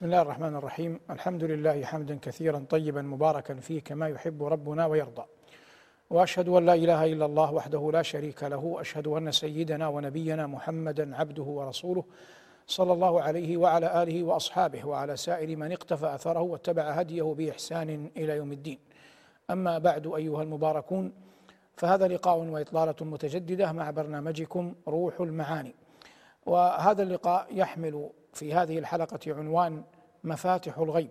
بسم الله الرحمن الرحيم. الحمد لله حمدا كثيرا طيبا مباركا فيه كما يحب ربنا ويرضى. وأشهد أن لا إله إلا الله وحده لا شريك له. اشهد أن سيدنا ونبينا محمدا عبده ورسوله صلى الله عليه وعلى آله وأصحابه وعلى سائر من اقتفى أثره واتبع هديه بإحسان إلى يوم الدين. أما بعد أيها المباركون فهذا لقاء وإطلالة متجددة مع برنامجكم روح المعاني. وهذا اللقاء يحمل في هذه الحلقة عنوان مفاتح الغيب.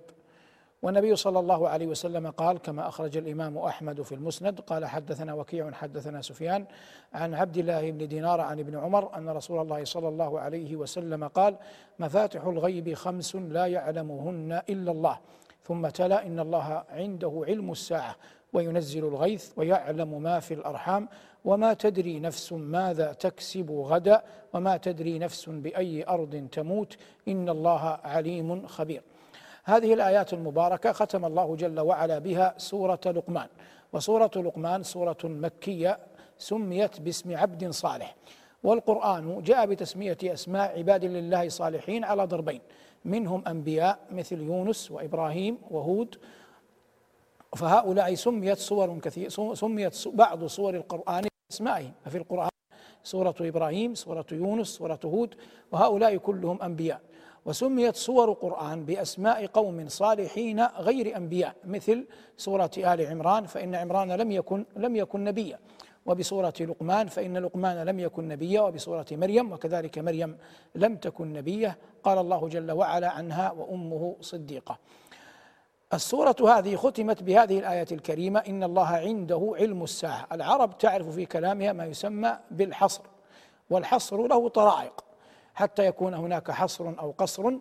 والنبي صلى الله عليه وسلم قال كما أخرج الإمام أحمد في المسند قال حدثنا وكيع حدثنا سفيان عن عبد الله بن دينار عن ابن عمر أن رسول الله صلى الله عليه وسلم قال مفاتح الغيب خمس لا يعلمهن إلا الله. ثم تلا إن الله عنده علم الساعة وينزل الغيث ويعلم ما في الأرحام وما تدري نفس ماذا تكسب غدا وما تدري نفس بأي أرض تموت. إن الله عليم خبير. هذه الآيات المباركة ختم الله جل وعلا بها سورة لقمان. وسورة لقمان سورة مكية سميت باسم عبد صالح. والقرآن جاء بتسمية أسماء عباد لله صالحين على ضربين. منهم أنبياء مثل يونس وإبراهيم وهود. فهؤلاء سميت صور كثير سميت بعض صور القرآن بأسمائهم ففي القرآن سورة إبراهيم سورة يونس سورة هود وهؤلاء كلهم أنبياء. وسميت صور قرآن بأسماء قوم صالحين غير أنبياء مثل سورة آل عمران فإن عمران لم يكن لم يكن نبيا. وبسورة لقمان فإن لقمان لم يكن نبيا. وبسورة مريم وكذلك مريم لم تكن نبية. قال الله جل وعلا عنها وأمه صديقة. السورة هذه ختمت بهذه الآية الكريمة إن الله عنده علم الساعة. العرب تعرف في كلامها ما يسمى بالحصر والحصر له طرائق. حتى يكون هناك حصر أو قصر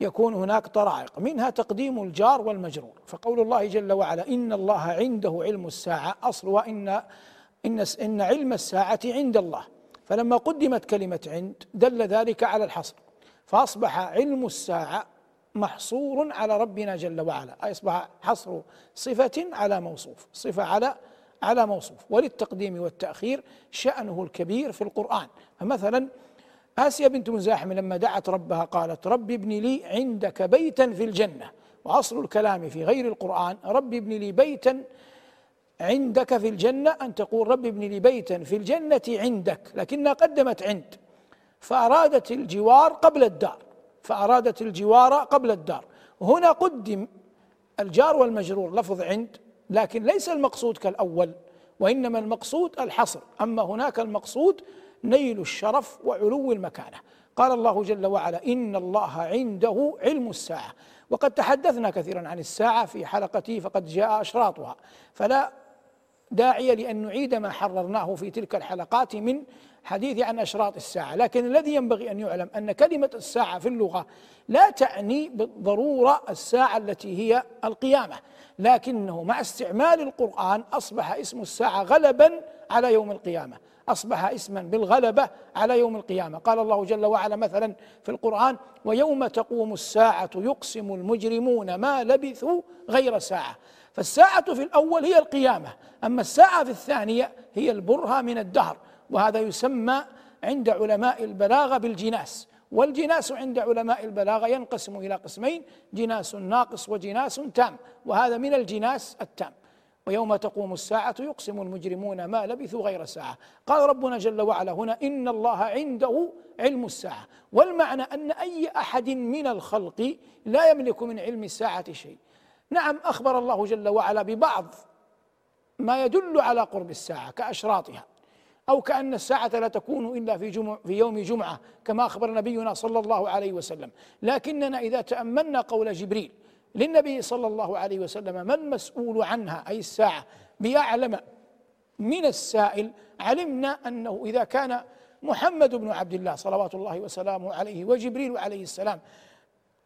يكون هناك طرائق. منها تقديم الجار والمجرور. فقول الله جل وعلا إن الله عنده علم الساعة. أصلها إن إن إن علم الساعة عند الله. فلما قدمت كلمة عند دل ذلك على الحصر. فأصبح علم الساعة محصور على ربنا جل وعلا. أصبح حصر صفة على موصوف صفة على على موصوف. وللتقديم والتأخير شأنه الكبير في القرآن. فمثلا آسيا بنت مزاحم لما دعت ربها قالت رب ابن لي عندك بيتا في الجنة. وأصل الكلام في غير القرآن رب ابن لي بيتا عندك في الجنة. أن تقول رب ابن لي بيتا في الجنة عندك لكنها قدمت عند. فأرادت الجوار قبل الدار. فأرادت الجوار قبل الدار. هنا قدم الجار والمجرور لفظ عند لكن ليس المقصود كالأول وإنما المقصود الحصر. أما هناك المقصود نيل الشرف وعلو المكانة. قال الله جل وعلا إن الله عنده علم الساعة. وقد تحدثنا كثيرا عن الساعة في حلقتي فقد جاء أشراطها. فلا داعي لأن نعيد ما حررناه في تلك الحلقات من حديث عن أشراط الساعة لكن الذي ينبغي أن يعلم أن كلمة الساعة في اللغة لا تعني بالضرورة الساعة التي هي القيامة لكنه مع استعمال القرآن أصبح اسم الساعة غلبا على يوم القيامة أصبح اسما بالغلبة على يوم القيامة. قال الله جل وعلا مثلا في القرآن ويوم تقوم الساعة يقسم المجرمون ما لبثوا غير ساعة فالساعة في الأول هي القيامة أما الساعة في الثانية هي البرهة من الدهر. وهذا يسمى عند علماء البلاغة بالجناس. والجناس عند علماء البلاغة ينقسم إلى قسمين جناس ناقص وجناس تام وهذا من الجناس التام. ويوم تقوم الساعة يقسم المجرمون ما لبثوا غير ساعة. قال ربنا جل وعلا هنا إن الله عنده علم الساعة. والمعنى أن أي أحد من الخلق لا يملك من علم الساعة شيء. نعم أخبر الله جل وعلا ببعض ما يدل على قرب الساعة كأشراطها. أو كأن الساعة لا تكون إلا في, جمع في يوم جمعة كما أخبر نبينا صلى الله عليه وسلم. لكننا إذا تأملنا قول جبريل للنبي صلى الله عليه وسلم ما المسؤول عنها؟ أي الساعة. بأعلم من السائل علمنا أنه إذا كان محمد بن عبد الله صلوات الله وسلامه عليه وجبريل عليه السلام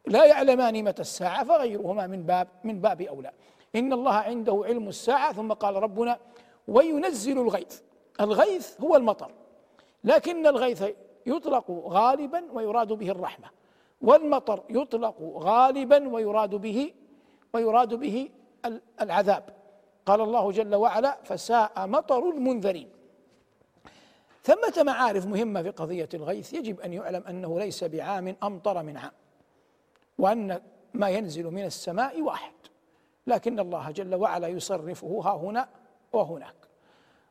لا يعلمان متى الساعة فغيرهما من باب من باب أولى. إن الله عنده علم الساعة ثم قال ربنا وينزل الغيث. الغيث هو المطر لكن الغيث يطلق غالبا ويراد به الرحمة والمطر يطلق غالبا ويراد به ويراد به العذاب. قال الله جل وعلا فساء مطر المنذرين. ثمة معارف مهمة في قضية الغيث. يجب أن يعلم أنه ليس بعام أمطر من عام وأن ما ينزل من السماء واحد لكن الله جل وعلا يصرفه ها هنا وهناك.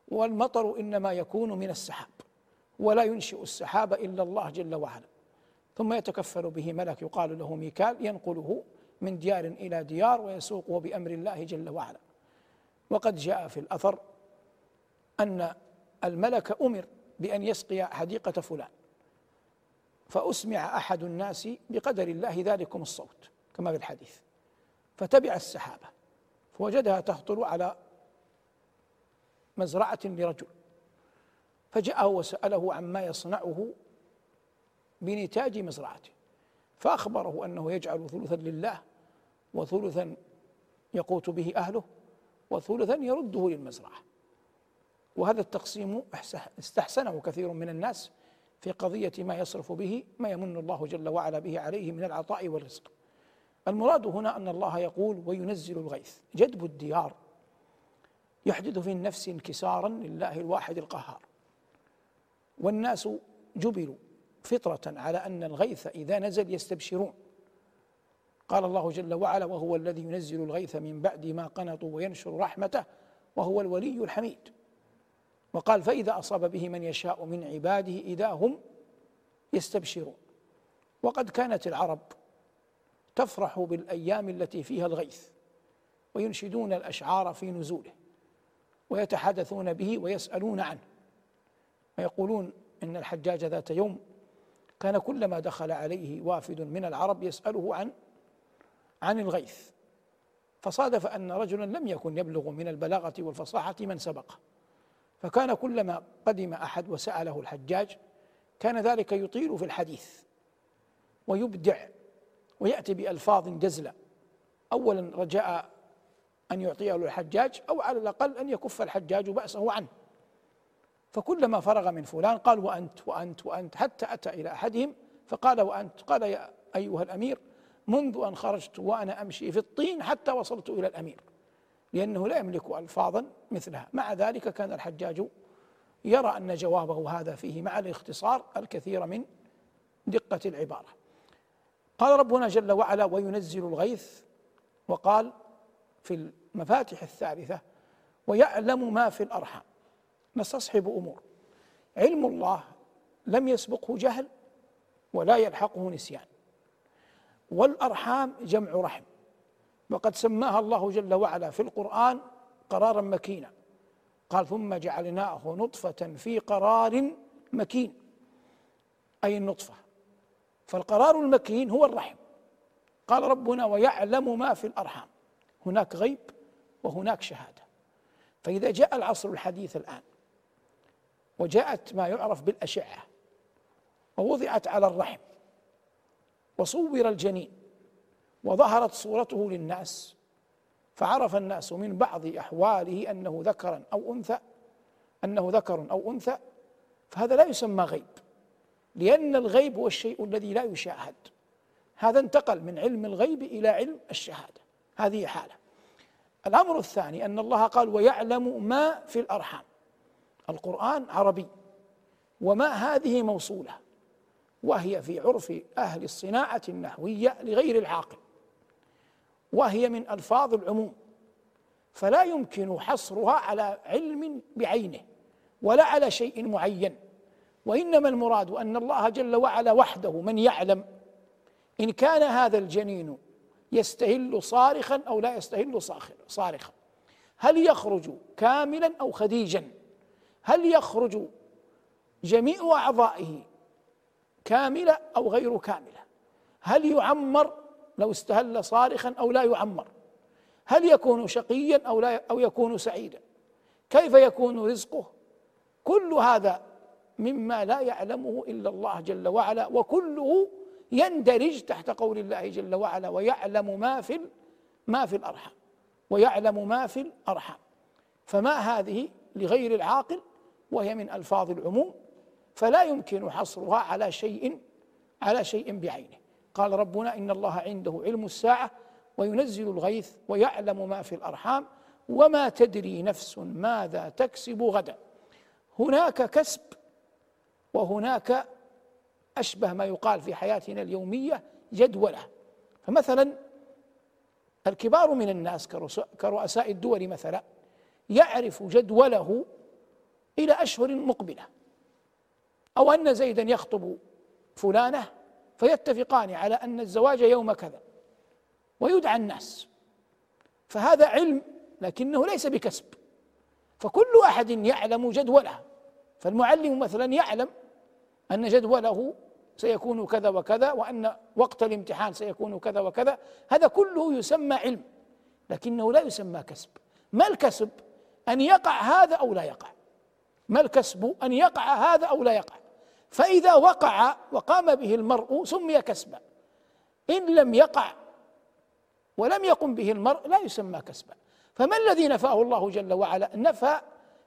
والمطر إنما يكون من السحاب ولا ينشئ السحاب إلا الله جل وعلا. ثم يتكفل به ملك يقال له ميكال ينقله من ديار إلى ديار ويسوقه بأمر الله جل وعلا. وقد جاء في الأثر أن الملك أمر بأن يسقي حديقة فلان فأسمع أحد الناس بقدر الله ذلكم الصوت كما في الحديث فتبع السحابة فوجدها تهطل على مزرعة لرجل. فجاءه وسأله عما يصنعه بنتاج مزرعته. فأخبره أنه يجعل ثلثا لله وثلثا يقوت به أهله وثلثا يرده للمزرعة. وهذا التقسيم استحسنه كثير من الناس في قضية ما يصرف به ما يمن الله جل وعلا به عليه من العطاء والرزق. المراد هنا أن الله يقول وينزل الغيث جدب الديار. يحدث في النفس انكسارا لله الواحد القهار. والناس جبلوا فطرة على أن الغيث إذا نزل يستبشرون. قال الله جل وعلا وهو الذي ينزل الغيث من بعد ما قنطوا وينشر رحمته وهو الولي الحميد. وقال فإذا أصاب به من يشاء من عباده إذا هم يستبشرون. وقد كانت العرب تفرح بالأيام التي فيها الغيث وينشدون الأشعار في نزوله. ويتحدثون به ويسألون عنه. ويقولون إن الحجاج ذات يوم كان كلما دخل عليه وافد من العرب يسأله عن عن الغيث. فصادف أن رجلا لم يكن يبلغ من البلاغة والفصاحة من سبقه فكان كلما قدم أحد وسأله الحجاج كان ذلك يطيل في الحديث ويبدع ويأتي بألفاظ جزلة. أولا رجاء أن يعطيه الحجاج أو على الأقل أن يكف الحجاج بأسه عنه. فكلما فرغ من فلان قال وأنت وأنت وأنت حتى أتى إلى أحدهم فقال وأنت. قال يا أيها الأمير منذ أن خرجت وأنا أمشي في الطين حتى وصلت إلى الأمير لأنه لا يملك ألفاظا مثلها. مع ذلك كان الحجاج يرى أن جوابه هذا فيه مع الاختصار الكثير من دقة العبارة. قال ربنا جل وعلا وينزل الغيث وقال في المفاتح الثالثة ويعلم ما في الأرحام. نستصحب أمور. علم الله لم يسبقه جهل ولا يلحقه نسيان. والأرحام جمع رحم. وقد سماها الله جل وعلا في القرآن قرارا مكينا. قال ثم جعلناه نطفة في قرار مكين. أي النطفة. فالقرار المكين هو الرحم. قال ربنا ويعلم ما في الأرحام. هناك غيب؟ وهناك شهادة. فإذا جاء العصر الحديث الآن وجاءت ما يعرف بالأشعة ووضعت على الرحم وصور الجنين وظهرت صورته للناس فعرف الناس من بعض أحواله أنه ذكرا أو أنثى أنه ذكر أو أنثى فهذا لا يسمى غيب لأن الغيب هو الشيء الذي لا يشاهد. هذا انتقل من علم الغيب إلى علم الشهادة. هذه حالة. الأمر الثاني أن الله قال ويعلم ما في الأرحام. القرآن عربي. وما هذه موصولة. وهي في عرف أهل الصناعة النحوية لغير العاقل. وهي من ألفاظ العموم. فلا يمكن حصرها على علم بعينه ولا على شيء معين. وإنما المراد أن الله جل وعلا وحده من يعلم. إن كان هذا الجنين يستهل صارخا أو لا يستهل صارخا. هل يخرج كاملا أو خديجا؟ هل يخرج جميع أعضائه كاملة أو غير كاملة؟ هل يعمر لو استهل صارخا أو لا يعمر؟ هل يكون شقيا أو لا أو يكون سعيدا؟ كيف يكون رزقه؟ كل هذا مما لا يعلمه إلا الله جل وعلا وكله يندرج تحت قول الله جل وعلا ويعلم ما في ما في الأرحام. ويعلم ما في الأرحام. فما هذه لغير العاقل؟ وهي من ألفاظ العموم. فلا يمكن حصرها على شيء على شيء بعينه. قال ربنا إن الله عنده علم الساعة وينزل الغيث ويعلم ما في الأرحام. وما تدري نفس ماذا تكسب غدا. هناك كسب وهناك أشبه ما يقال في حياتنا اليومية جدولة. فمثلا الكبار من الناس كرؤساء الدول مثلا يعرف جدوله إلى أشهر مقبلة. أو أن زيدا يخطب فلانة فيتفقان على أن الزواج يوم كذا ويدعى الناس. فهذا علم لكنه ليس بكسب. فكل أحد يعلم جدوله. فالمعلم مثلا يعلم أن جدوله سيكون كذا وكذا وأن وقت الامتحان سيكون كذا وكذا. هذا كله يسمى علم لكنه لا يسمى كسب. ما الكسب؟ أن يقع هذا أو لا يقع. ما الكسب؟ أن يقع هذا أو لا يقع. فإذا وقع وقام به المرء سمي كسبا. إن لم يقع ولم يقم به المرء لا يسمى كسبا. فما الذي نفاه الله جل وعلا؟ نفى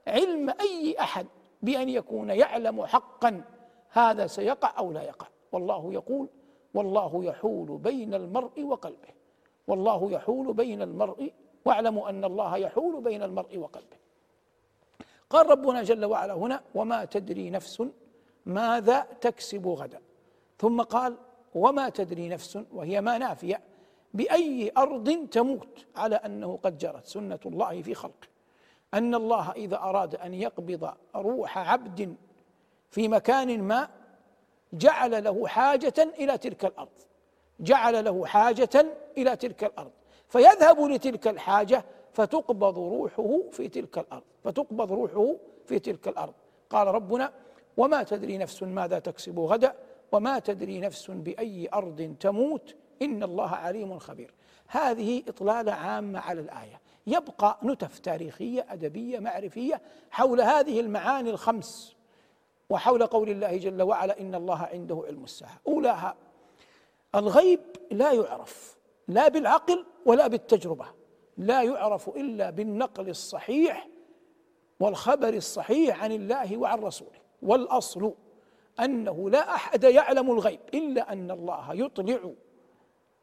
علم أي أحد بأن يكون يعلم حقا. هذا سيقع أو لا يقع. والله يقول والله يحول بين المرء وقلبه. والله يحول بين المرء واعلموا أن الله يحول بين المرء وقلبه. قال ربنا جل وعلا هنا وما تدري نفس ماذا تكسب غدا. ثم قال وما تدري نفس وهي ما نافية بأي أرض تموت على أنه قد جرت سنة الله في خلقه. أن الله إذا أراد أن يقبض روح عبد في مكان ما جعل له حاجة إلى تلك الأرض. جعل له حاجة إلى تلك الأرض. فيذهب لتلك الحاجة فتقبض روحه في تلك الأرض. فتقبض روحه في تلك الأرض. قال ربنا وما تدري نفس ماذا تكسب غدا وما تدري نفس بأي أرض تموت. إن الله عليم خبير. هذه إطلالة عامة على الآية. يبقى نتف تاريخية أدبية معرفية حول هذه المعاني الخمس. وحول قول الله جل وعلا إن الله عنده علم الساعة. أولاها الغيب لا يعرف لا بالعقل ولا بالتجربة لا يعرف إلا بالنقل الصحيح والخبر الصحيح عن الله وعن رسوله. والأصل أنه لا أحد يعلم الغيب إلا أن الله يطلع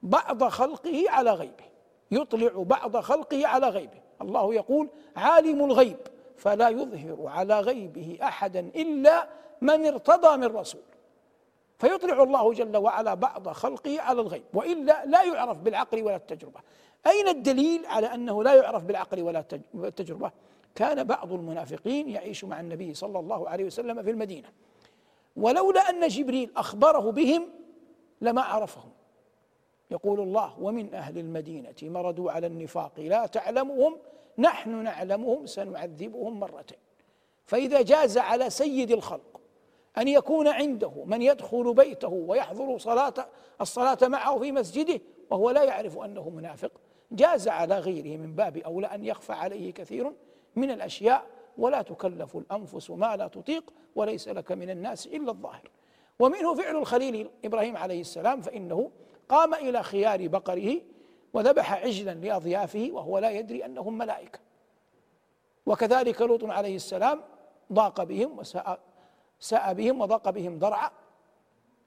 بعض خلقه على غيبه يطلع بعض خلقه على غيبه. الله يقول عالم الغيب. فلا يظهر على غيبه أحدا إلا من ارتضى من رسول. فيطلع الله جل وعلا بعض خلقه على الغيب وإلا لا يعرف بالعقل ولا التجربة. أين الدليل على أنه لا يعرف بالعقل ولا التجربة؟ كان بعض المنافقين يعيش مع النبي صلى الله عليه وسلم في المدينة. ولولا أن جبريل أخبره بهم لما عرفهم. يقول الله ومن أهل المدينة مردوا على النفاق لا تعلمهم نحن نعلمهم سنعذبهم مرتين. فإذا جاز على سيد الخلق أن يكون عنده من يدخل بيته ويحضر صلاه الصلاة معه في مسجده وهو لا يعرف أنه منافق جاز على غيره من باب أولى أن يخفى عليه كثير من الأشياء ولا تكلف الأنفس ما لا تطيق وليس لك من الناس إلا الظاهر. ومنه فعل الخليل إبراهيم عليه السلام فإنه قام إلى خيار بقره وذبح عجلا لأضيافه وهو لا يدري أنهم ملائكة. وكذلك لوط عليه السلام ضاق بهم وساء ساء بهم وضاق بهم ضرعا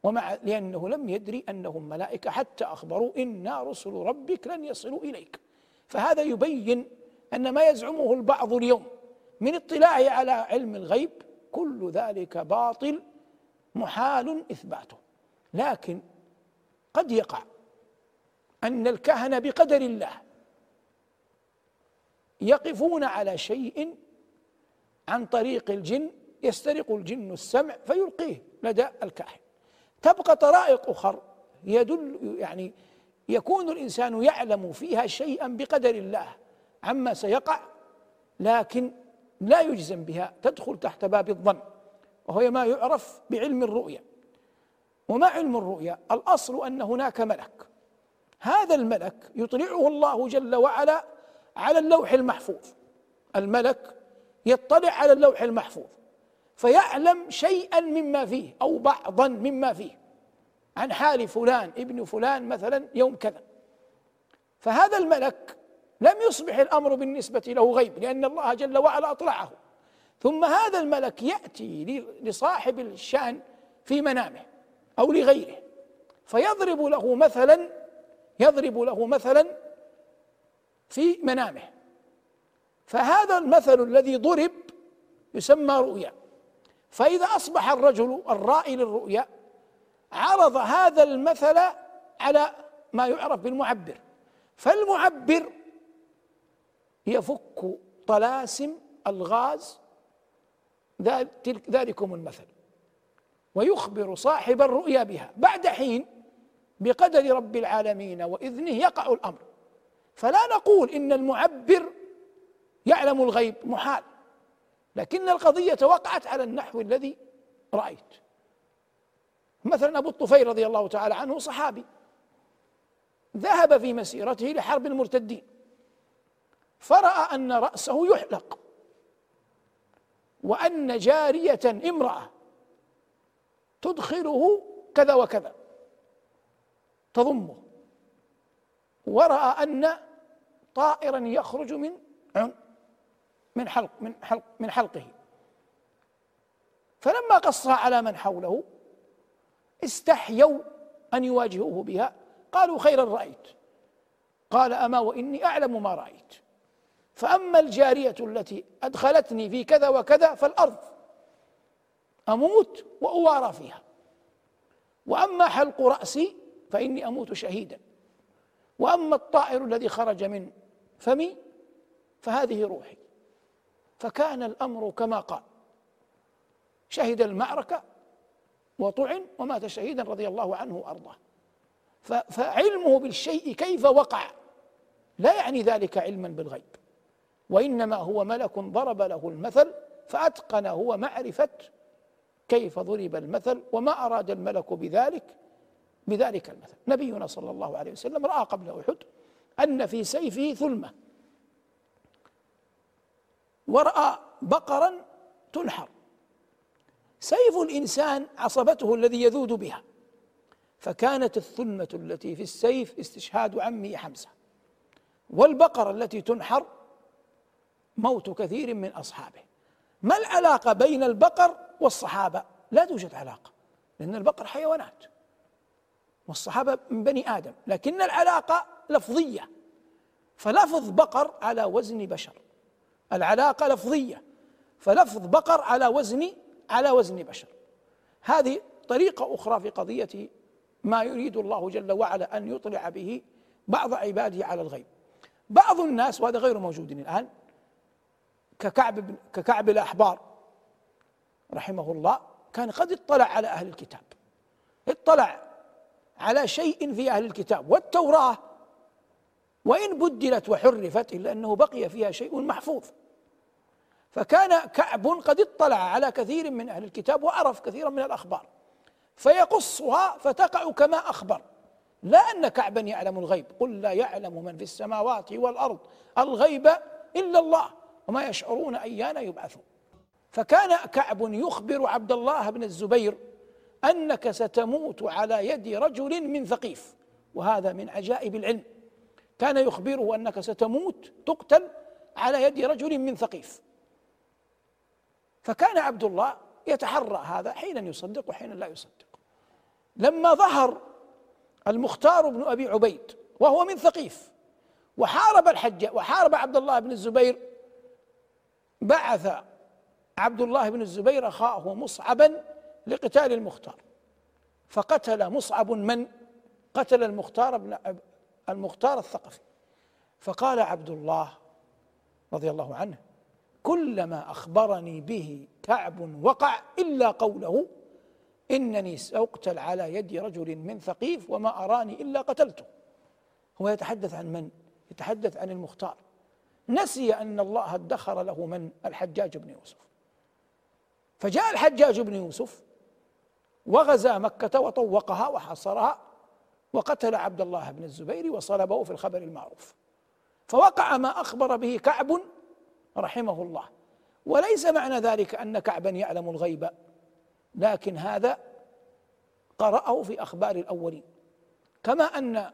ومع لأنه لم يدري أنهم ملائكة حتى أخبروا إنا رسل ربك لن يصلوا إليك. فهذا يبين أن ما يزعمه البعض اليوم من اطلاعه على علم الغيب كل ذلك باطل محال إثباته. لكن قد يقع أن الكهنة بقدر الله. يقفون على شيء عن طريق الجن يسترق الجن السمع فيلقيه لدى الكاهن. تبقى طرائق أخر يدل يعني يكون الإنسان يعلم فيها شيئا بقدر الله عما سيقع لكن لا يجزم بها تدخل تحت باب الظن وهو ما يعرف بعلم الرؤيا وما علم الرؤيا الأصل أن هناك ملك. هذا الملك يطلعه الله جل وعلا على اللوح المحفوظ. الملك يطلع على اللوح المحفوظ فيعلم شيئا مما فيه أو بعضا مما فيه. عن حال فلان ابن فلان مثلا يوم كذا. فهذا الملك لم يصبح الأمر بالنسبة له غيب لأن الله جل وعلا أطلعه. ثم هذا الملك يأتي لصاحب الشأن في منامه أو لغيره فيضرب له مثلا يضرب له مثلا في منامه. فهذا المثل الذي ضرب يسمى رؤيا. فإذا أصبح الرجل الرائي للرؤيا عرض هذا المثل على ما يعرف بالمعبر. فالمعبر يفك طلاسم الغاز ذلكم المثل. ويخبر صاحب الرؤيا بها. بعد حين بقدر رب العالمين وإذنه يقع الأمر. فلا نقول إن المعبر يعلم الغيب محال لكن القضية وقعت على النحو الذي رأيت. مثلا أبو الطفيل رضي الله تعالى عنه صحابي ذهب في مسيرته لحرب المرتدين فرأى أن رأسه يحلق وأن جارية امرأة تدخله كذا وكذا. تضمه. ورأى أن طائرا يخرج من من حلق من حلق من حلقه. فلما قصها على من حوله استحيوا أن يواجهوه بها. قالوا خيرا رأيت. قال أما وإني أعلم ما رأيت. فأما الجارية التي أدخلتني في كذا وكذا فالأرض أموت وأوارى فيها. وأما حلق رأسي فإني أموت شهيدا. وأما الطائر الذي خرج من فمي فهذه روحي. فكان الأمر كما قال. شهد المعركة وطعن ومات شهيدا رضي الله عنه وأرضاه. فعلمه بالشيء كيف وقع. لا يعني ذلك علما بالغيب. وإنما هو ملك ضرب له المثل فاتقن هو معرفه كيف ضرب المثل وما أراد الملك بذلك بذلك المثل. نبينا صلى الله عليه وسلم رأى قبل أحد أن في سيفه ثلمة ورأى بقرا تنحر. سيف الإنسان عصبته الذي يذود بها. فكانت الثلمة التي في السيف استشهاد عمي حمزة والبقرة التي تنحر موت كثير من أصحابه. ما العلاقة بين البقر والصحابة؟ لا توجد علاقة لأن البقر حيوانات. والصحابة من بني آدم لكن العلاقة لفظية. فلفظ بقر على وزن بشر. العلاقة لفظية. فلفظ بقر على وزن على وزن بشر. هذه طريقة أخرى في قضية ما يريد الله جل وعلا أن يطلع به بعض عباده على الغيب. بعض الناس وهذا غير موجود الآن ككعب ككعب الأحبار رحمه الله كان قد اطلع على أهل الكتاب. اطلع على شيء في أهل الكتاب والتوراة. وإن بدلت وحرفت إلا أنه بقي فيها شيء محفوظ. فكان كعب قد اطلع على كثير من أهل الكتاب وعرف كثيرا من الأخبار. فيقصها فتقع كما أخبر. لا أن كعبا يعلم الغيب. قل لا يعلم من في السماوات والأرض الغيب إلا الله وما يشعرون أيان يبعثون. فكان كعب يخبر عبد الله بن الزبير أنك ستموت على يد رجل من ثقيف. وهذا من عجائب العلم. كان يخبره أنك ستموت تقتل على يد رجل من ثقيف. فكان عبد الله يتحرى هذا حينا يصدق وحينا لا يصدق. لما ظهر المختار بن أبي عبيد وهو من ثقيف وحارب الحج وحارب عبد الله بن الزبير بعث عبد الله بن الزبير أخاه مصعبا لقتال المختار. فقتل مصعب من؟ قتل المختار بن المختار الثقفي. فقال عبد الله رضي الله عنه كلما أخبرني به كعب وقع إلا قوله إنني سأقتل على يد رجل من ثقيف وما أراني إلا قتلته. هو يتحدث عن من؟ يتحدث عن المختار. نسي أن الله ادخر له من؟ الحجاج بن يوسف. فجاء الحجاج بن يوسف وغزا مكة وطوقها وحاصرها وقتل عبد الله بن الزبير وصلبه في الخبر المعروف. فوقع ما أخبر به كعب رحمه الله. وليس معنى ذلك أن كعبا يعلم الغيب لكن هذا قرأه في أخبار الأولين. كما أن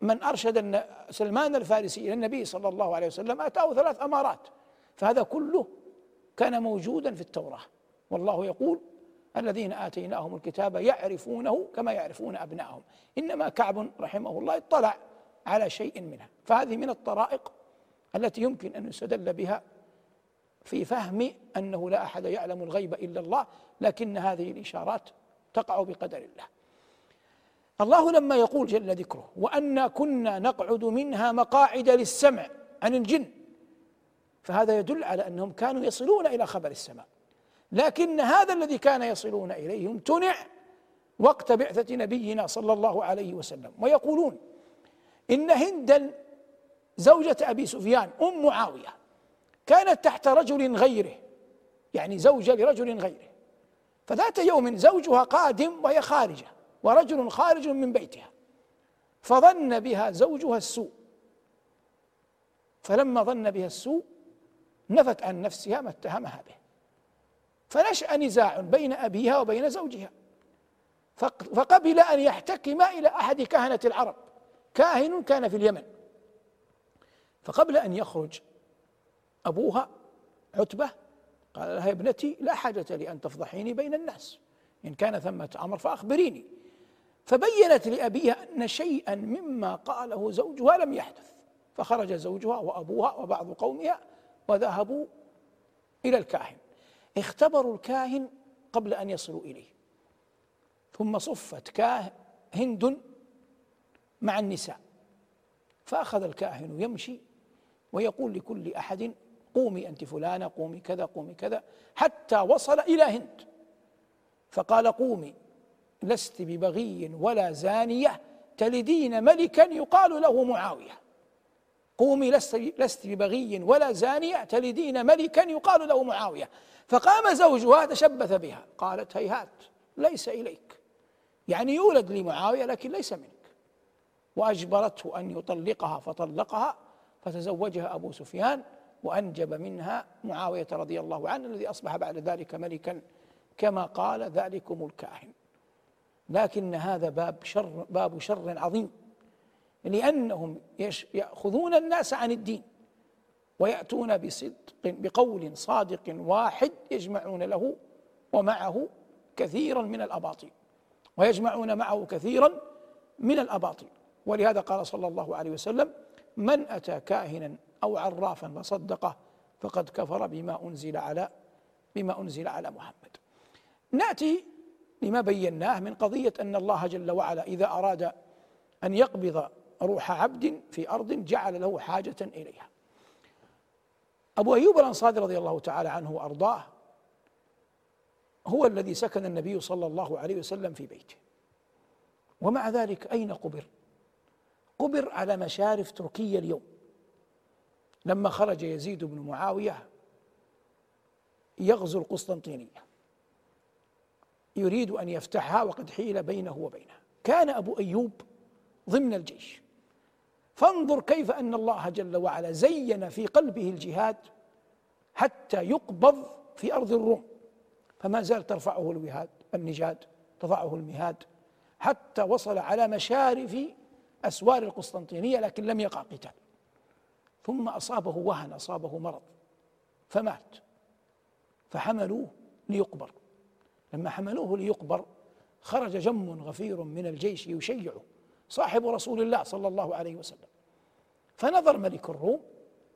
من أرشد سلمان الفارسي إلى النبي صلى الله عليه وسلم أتاه ثلاث أمارات فهذا كله كان موجودا في التوراة. والله يقول الذين آتيناهم الكتاب يعرفونه كما يعرفون أبنائهم إنما كعب رحمه الله اطلع على شيء منها. فهذه من الطرائق التي يمكن أن يستدل بها في فهم أنه لا أحد يعلم الغيب إلا الله لكن هذه الإشارات تقع بقدر الله. الله لما يقول جل ذكره وأنا كنا نقعد منها مقاعد للسمع عن الجن فهذا يدل على أنهم كانوا يصلون إلى خبر السماء. لكن هذا الذي كان يصلون إليه امتنع وقت بعثة نبينا صلى الله عليه وسلم. ويقولون إن هندا زوجة أبي سفيان أم معاوية كانت تحت رجل غيره يعني زوجة لرجل غيره. فذات يوم زوجها قادم وهي خارجة ورجل خارج من بيتها. فظن بها زوجها السوء. فلما ظن بها السوء نفت عن نفسها ما اتهمها به. فنشأ نزاع بين أبيها وبين زوجها. فقبل أن يحتكم إلى أحد كهنة العرب كاهن كان في اليمن. فقبل أن يخرج أبوها عتبة قال لها يا ابنتي لا حاجة لي أن تفضحيني بين الناس إن كان ثمة أمر فأخبريني. فبينت لأبيها أن شيئا مما قاله زوجها لم يحدث. فخرج زوجها وأبوها وبعض قومها وذهبوا إلى الكاهن. اختبروا الكاهن قبل أن يصلوا إليه. ثم صفت كاه هند مع النساء. فأخذ الكاهن يمشي ويقول لكل أحد قومي أنت فلانة قومي كذا قومي كذا. حتى وصل إلى هند. فقال قومي لست ببغي ولا زانية تلدين ملكا يقال له معاوية. قومي لست لست ببغي ولا زانية تلدين ملكا يقال له معاوية. فقام زوجها تشبث بها. قالت هيهات ليس إليك. يعني يولد لمعاوية لكن ليس منك. وأجبرته أن يطلقها فطلقها فتزوجها أبو سفيان وأنجب منها معاوية رضي الله عنه الذي أصبح بعد ذلك ملكا كما قال ذلكم الكاهن. لكن هذا باب شر باب شر عظيم. لأنهم يأخذون الناس عن الدين ويأتون بصدق بقول صادق واحد يجمعون له ومعه كثيرا من الأباطيل ويجمعون معه كثيرا من الأباطيل. ولهذا قال صلى الله عليه وسلم من أتى كاهنا أو عرافا فصدقه فقد كفر بما أنزل على بما أنزل على محمد. نأتي لما بيناه من قضية أن الله جل وعلا إذا أراد أن يقبض روح عبد في أرض جعل له حاجة إليها. أبو أيوب الأنصاري رضي الله تعالى عنه وأرضاه هو الذي سكن النبي صلى الله عليه وسلم في بيته. ومع ذلك أين قبر؟ قبر على مشارف تركيا اليوم. لما خرج يزيد بن معاوية يغزو القسطنطينية. يريد أن يفتحها وقد حيل بينه وبينها كان أبو أيوب ضمن الجيش. فانظر كيف أن الله جل وعلا زين في قلبه الجهاد حتى يقبض في أرض الروم. فما زال ترفعه الوهاد النجاد تضعه المهاد حتى وصل على مشارف أسوار القسطنطينية لكن لم يقع قتال. ثم أصابه وهن أصابه مرض فمات. فحملوه ليقبر. لما حملوه ليقبر خرج جم غفير من الجيش يشيعه. صاحب رسول الله صلى الله عليه وسلم. فنظر ملك الروم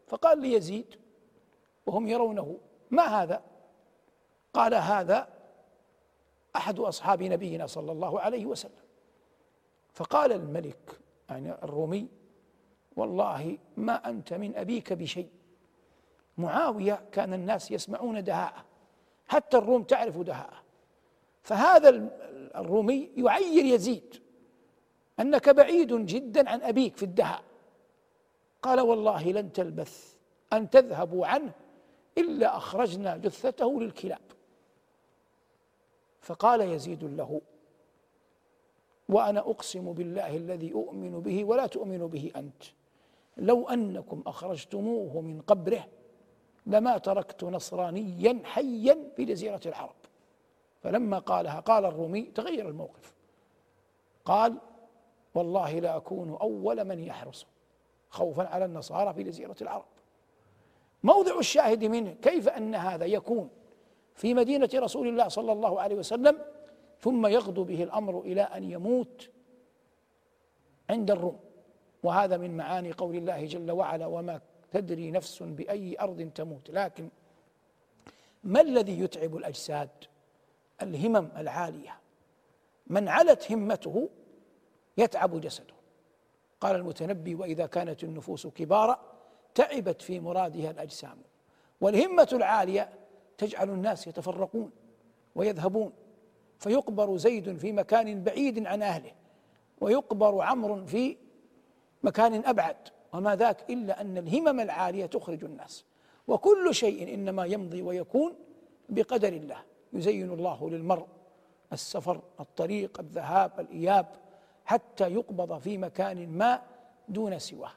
فقال ليزيد وهم يرونه ما هذا؟ قال هذا أحد أصحاب نبينا صلى الله عليه وسلم. فقال الملك يعني الرومي والله ما أنت من أبيك بشيء. معاوية كان الناس يسمعون دهاءه حتى الروم تعرف دهاءه. فهذا الرومي يعير يزيد. أنك بعيد جدا عن أبيك في الدهاء. قال والله لن تلبث أن تذهبوا عنه إلا أخرجنا جثته للكلاب. فقال يزيد له وأنا أقسم بالله الذي أؤمن به ولا تؤمن به أنت. لو أنكم أخرجتموه من قبره لما تركت نصرانيا حيا في جزيرة العرب فلما قالها قال الرومي تغير الموقف. قال والله لا أكون أول من يحرس خوفا على النصارى في جزيرة العرب. موضع الشاهد منه كيف أن هذا يكون في مدينة رسول الله صلى الله عليه وسلم ثم يغدو به الأمر إلى أن يموت عند الروم. وهذا من معاني قول الله جل وعلا وما تدري نفس بأي أرض تموت. لكن ما الذي يتعب الأجساد؟ الهمم العالية. من علت همته يتعب جسده. قال المتنبي وإذا كانت النفوس كبارا تعبت في مرادها الأجسام. والهمة العالية تجعل الناس يتفرقون ويذهبون. فيقبر زيد في مكان بعيد عن أهله ويقبر عمرو في مكان أبعد. وما ذاك إلا أن الهمم العالية تخرج الناس. وكل شيء إنما يمضي ويكون بقدر الله. يزين الله للمرء السفر الطريق الذهاب الإياب. حتى يقبض في مكان ما دون سواه.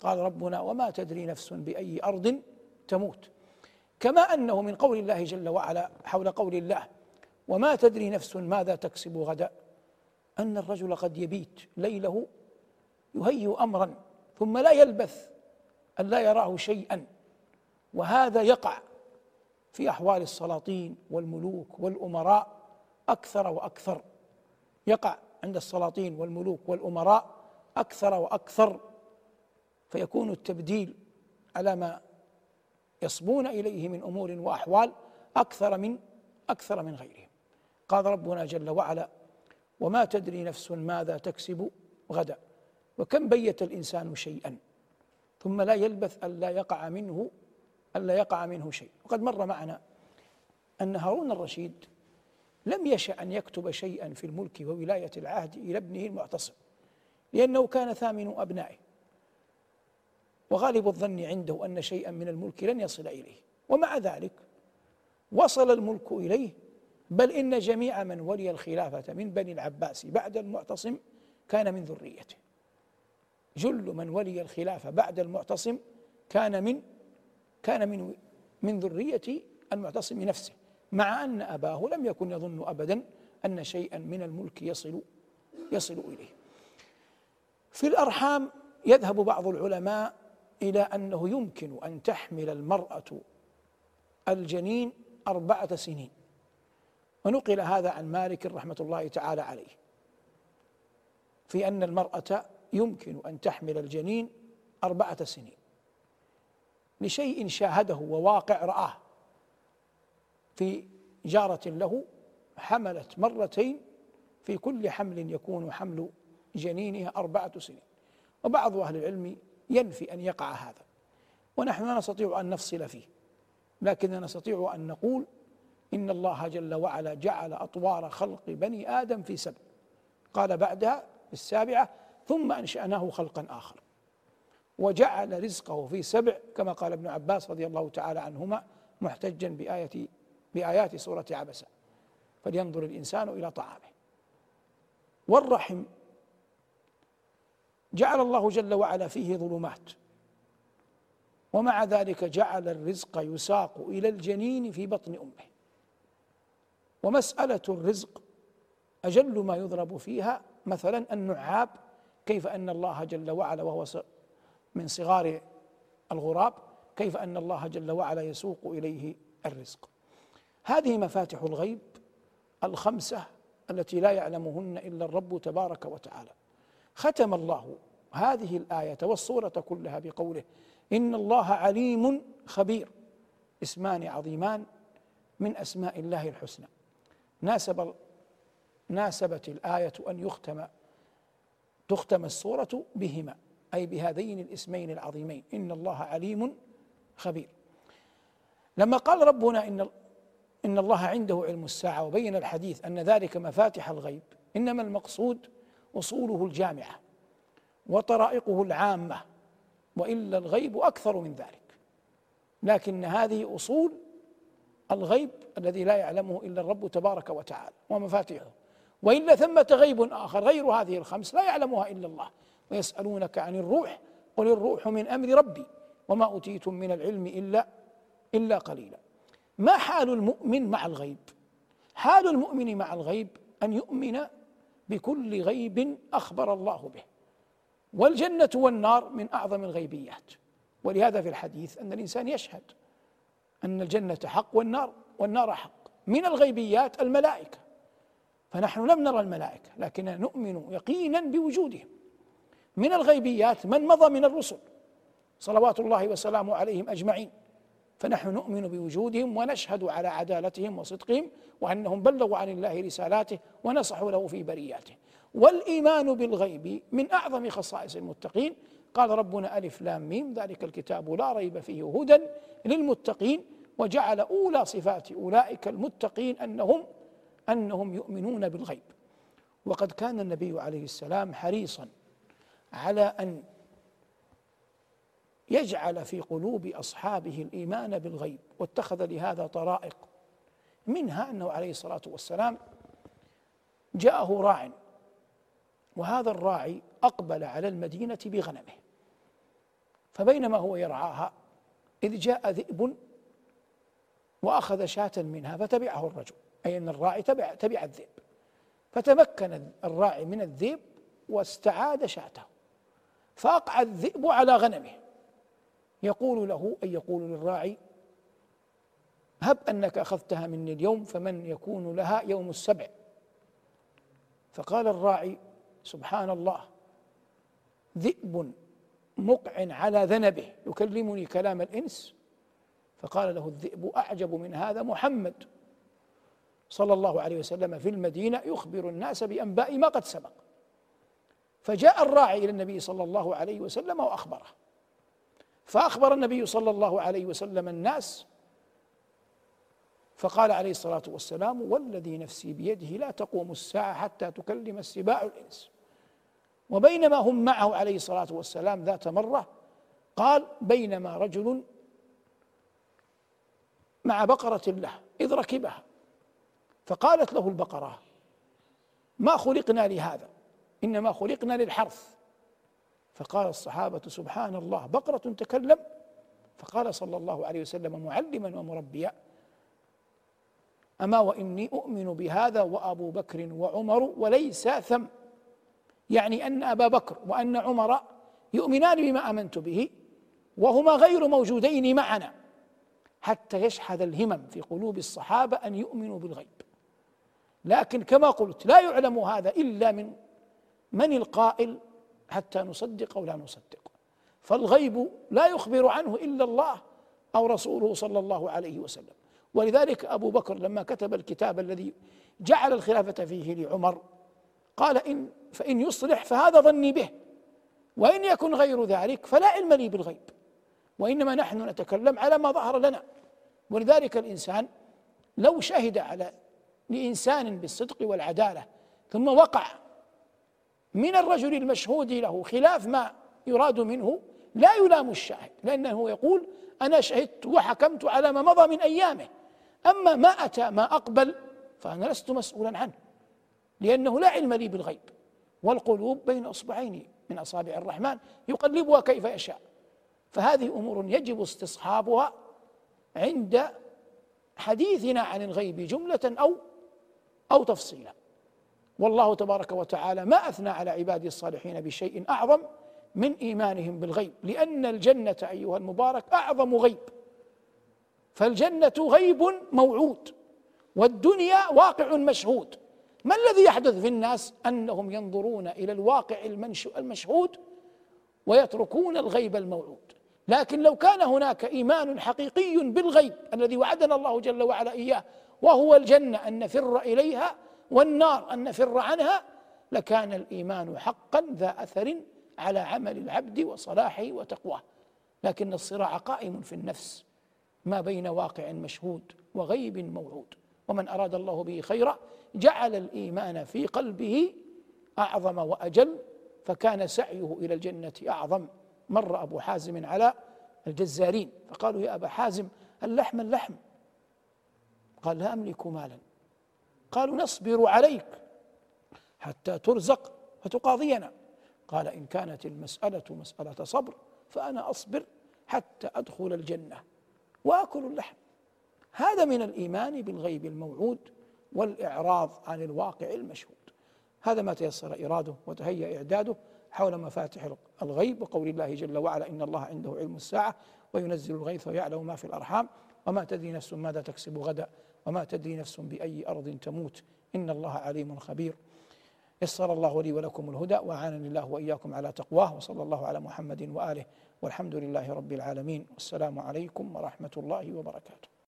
قال ربنا وما تدري نفس بأي أرض تموت. كما أنه من قول الله جل وعلا حول قول الله وما تدري نفس ماذا تكسب غدا أن الرجل قد يبيت ليله يهيئ أمرا ثم لا يلبث أن لا يراه شيئا وهذا يقع في أحوال السلاطين والملوك والأمراء أكثر وأكثر. يقع عند السلاطين والملوك والأمراء أكثر وأكثر فيكون التبديل على ما يصبون إليه من أمور وأحوال أكثر من أكثر من غيرهم. قال ربنا جل وعلا وما تدري نفس ماذا تكسب غدا وكم بيت الإنسان شيئا ثم لا يلبث الا يقع منه الا يقع منه شيء. وقد مر معنا أن هارون الرشيد لم يشأ أن يكتب شيئا في الملك وولاية العهد إلى ابنه المعتصم لأنه كان ثامن أبنائه. وغالب الظن عنده أن شيئا من الملك لن يصل إليه. ومع ذلك وصل الملك إليه بل إن جميع من ولي الخلافة من بني العباس بعد المعتصم كان من ذريته. جل من ولي الخلافة بعد المعتصم كان من كان من من ذرية المعتصم نفسه. مع أن أباه لم يكن يظن أبدا أن شيئا من الملك يصل يصل إليه. في الأرحام يذهب بعض العلماء إلى أنه يمكن أن تحمل المرأة الجنين أربعة سنين. ونقل هذا عن مالك رحمة الله تعالى عليه. في أن المرأة يمكن أن تحمل الجنين أربعة سنين. لشيء شاهده وواقع رآه. في جارة له حملت مرتين في كل حمل يكون حمل جنينها أربعة سنين. وبعض أهل العلم ينفي أن يقع هذا ونحن لا نستطيع أن نفصل فيه لكننا نستطيع أن نقول إن الله جل وعلا جعل أطوار خلق بني آدم في سبع. قال بعدها السابعة ثم أنشأناه خلقا آخر. وجعل رزقه في سبع كما قال ابن عباس رضي الله تعالى عنهما محتجا بآية بآيات سورة عبسة. فلينظر الإنسان إلى طعامه. والرحم جعل الله جل وعلا فيه ظلمات. ومع ذلك جعل الرزق يساق إلى الجنين في بطن أمه. ومسألة الرزق أجل ما يضرب فيها مثلا النعاب كيف أن الله جل وعلا وهو من صغار الغراب كيف أن الله جل وعلا يسوق إليه الرزق. هذه مفاتح الغيب الخمسة التي لا يعلمهن إلا الرب تبارك وتعالى. ختم الله هذه الآية والصورة كلها بقوله إن الله عليم خبير. اسمان عظيمان من أسماء الله الحسنى. ناسب ناسبت الآية أن يختم تختم السورة بهما أي بهذين الاسمين العظيمين. إن الله عليم خبير. لما قال ربنا إن إن الله عنده علم الساعة وبين الحديث أن ذلك مفاتح الغيب. إنما المقصود أصوله الجامعة وطرائقه العامة وإلا الغيب أكثر من ذلك. لكن هذه أصول الغيب الذي لا يعلمه إلا الرب تبارك وتعالى ومفاتيحه. وإلا ثمة غيب آخر غير هذه الخمس لا يعلمها إلا الله. ويسألونك عن الروح قل الروح من أمر ربي وما أوتيتم من العلم إلا إلا قليلا. ما حال المؤمن مع الغيب؟ حال المؤمن مع الغيب أن يؤمن بكل غيب أخبر الله به. والجنة والنار من أعظم الغيبيات. ولهذا في الحديث أن الإنسان يشهد أن الجنة حق والنار والنار حق. من الغيبيات الملائكة. فنحن لم نرى الملائكة لكننا نؤمن يقينا بوجودهم. من الغيبيات من مضى من الرسل. صلوات الله وسلامه عليهم أجمعين. فنحن نؤمن بوجودهم ونشهد على عدالتهم وصدقهم وأنهم بلغوا عن الله رسالاته ونصحوا له في برياته. والإيمان بالغيب من أعظم خصائص المتقين. قال ربنا ألف لام ميم ذلك الكتاب لا ريب فيه هدى للمتقين. وجعل أولى صفات أولئك المتقين أنهم أنهم يؤمنون بالغيب. وقد كان النبي عليه السلام حريصا على أن يجعل في قلوب أصحابه الإيمان بالغيب واتخذ لهذا طرائق. منها أنه عليه الصلاة والسلام جاءه راع وهذا الراعي أقبل على المدينة بغنمه. فبينما هو يرعاها إذ جاء ذئب وأخذ شاة منها فتبعه الرجل أي أن الراعي تبع تبع الذئب. فتمكن الراعي من الذئب واستعاد شاته فأقع الذئب على غنمه. يقول له أي يقول للراعي هب أنك أخذتها مني اليوم فمن يكون لها يوم السبع. فقال الراعي سبحان الله ذئب مقع على ذنبه يكلمني كلام الإنس. فقال له الذئب أعجب من هذا محمد صلى الله عليه وسلم في المدينة يخبر الناس بأنباء ما قد سبق. فجاء الراعي إلى النبي صلى الله عليه وسلم وأخبره. فأخبر النبي صلى الله عليه وسلم الناس فقال عليه الصلاة والسلام والذي نفسي بيده لا تقوم الساعة حتى تكلم السباع الإنس. وبينما هم معه عليه الصلاة والسلام ذات مرة قال بينما رجل مع بقرة له إذ ركبها. فقالت له البقرة ما خلقنا لهذا إنما خلقنا للحرث. فقال الصحابة سبحان الله بقرة تكلم؟ فقال صلى الله عليه وسلم معلما ومربيا. أما وإني أؤمن بهذا وأبو بكر وعمر وليس ثم. يعني أن أبا بكر وأن عمر يؤمنان بما آمنت به وهما غير موجودين معنا حتى يشحذ الهمم في قلوب الصحابة أن يؤمنوا بالغيب. لكن كما قلت لا يعلم هذا إلا من من القائل حتى نصدق أو لا نصدق. فالغيب لا يخبر عنه إلا الله أو رسوله صلى الله عليه وسلم. ولذلك أبو بكر لما كتب الكتاب الذي جعل الخلافة فيه لعمر قال إن فإن يصلح فهذا ظني به وإن يكن غير ذلك فلا علم لي بالغيب وإنما نحن نتكلم على ما ظهر لنا. ولذلك الإنسان لو شهد على لإنسان بالصدق والعدالة ثم وقع من الرجل المشهود له خلاف ما يراد منه لا يلام الشاهد لأنه يقول أنا شهدت وحكمت على ما مضى من أيامه. أما ما أتى ما أقبل فأنا لست مسؤولا عنه لأنه لا علم لي بالغيب. والقلوب بين إصبعين من أصابع الرحمن يقلبها كيف يشاء. فهذه أمور يجب استصحابها عند حديثنا عن الغيب جملة أو أو تفصيلا. والله تبارك وتعالى ما أثنى على عباده الصالحين بشيء أعظم من إيمانهم بالغيب لأن الجنة أيها المبارك أعظم غيب. فالجنة غيب موعود والدنيا واقع مشهود. ما الذي يحدث في الناس أنهم ينظرون إلى الواقع المشهود ويتركون الغيب الموعود؟ لكن لو كان هناك إيمان حقيقي بالغيب الذي وعدنا الله جل وعلا إياه وهو الجنة أن نفر إليها والنار أن نفر عنها لكان الإيمان حقا ذا أثر على عمل العبد وصلاحه وتقواه. لكن الصراع قائم في النفس ما بين واقع مشهود وغيب موعود. ومن أراد الله به خيرا جعل الإيمان في قلبه أعظم وأجل فكان سعيه إلى الجنة أعظم. مر أبو حازم على الجزارين فقالوا يا أبا حازم اللحم اللحم. قال لا أملك مالا. قالوا نصبر عليك حتى ترزق فتقاضينا قال إن كانت المسألة مسألة صبر فأنا أصبر حتى أدخل الجنة وآكل اللحم. هذا من الإيمان بالغيب الموعود والإعراض عن الواقع المشهود. هذا ما تيسر إراده وتهيأ إعداده حول مفاتح الغيب وقول الله جل وعلا إن الله عنده علم الساعة وينزل الغيث ويعلم ما في الأرحام وما تدري نفس ماذا تكسب غدا وما تدري نفس بأي أرض تموت. إن الله عليم خبير. يسر الله لي ولكم الهدى وعانني الله وإياكم على تقواه وصلى الله على محمد وآله والحمد لله رب العالمين. والسلام عليكم ورحمة الله وبركاته.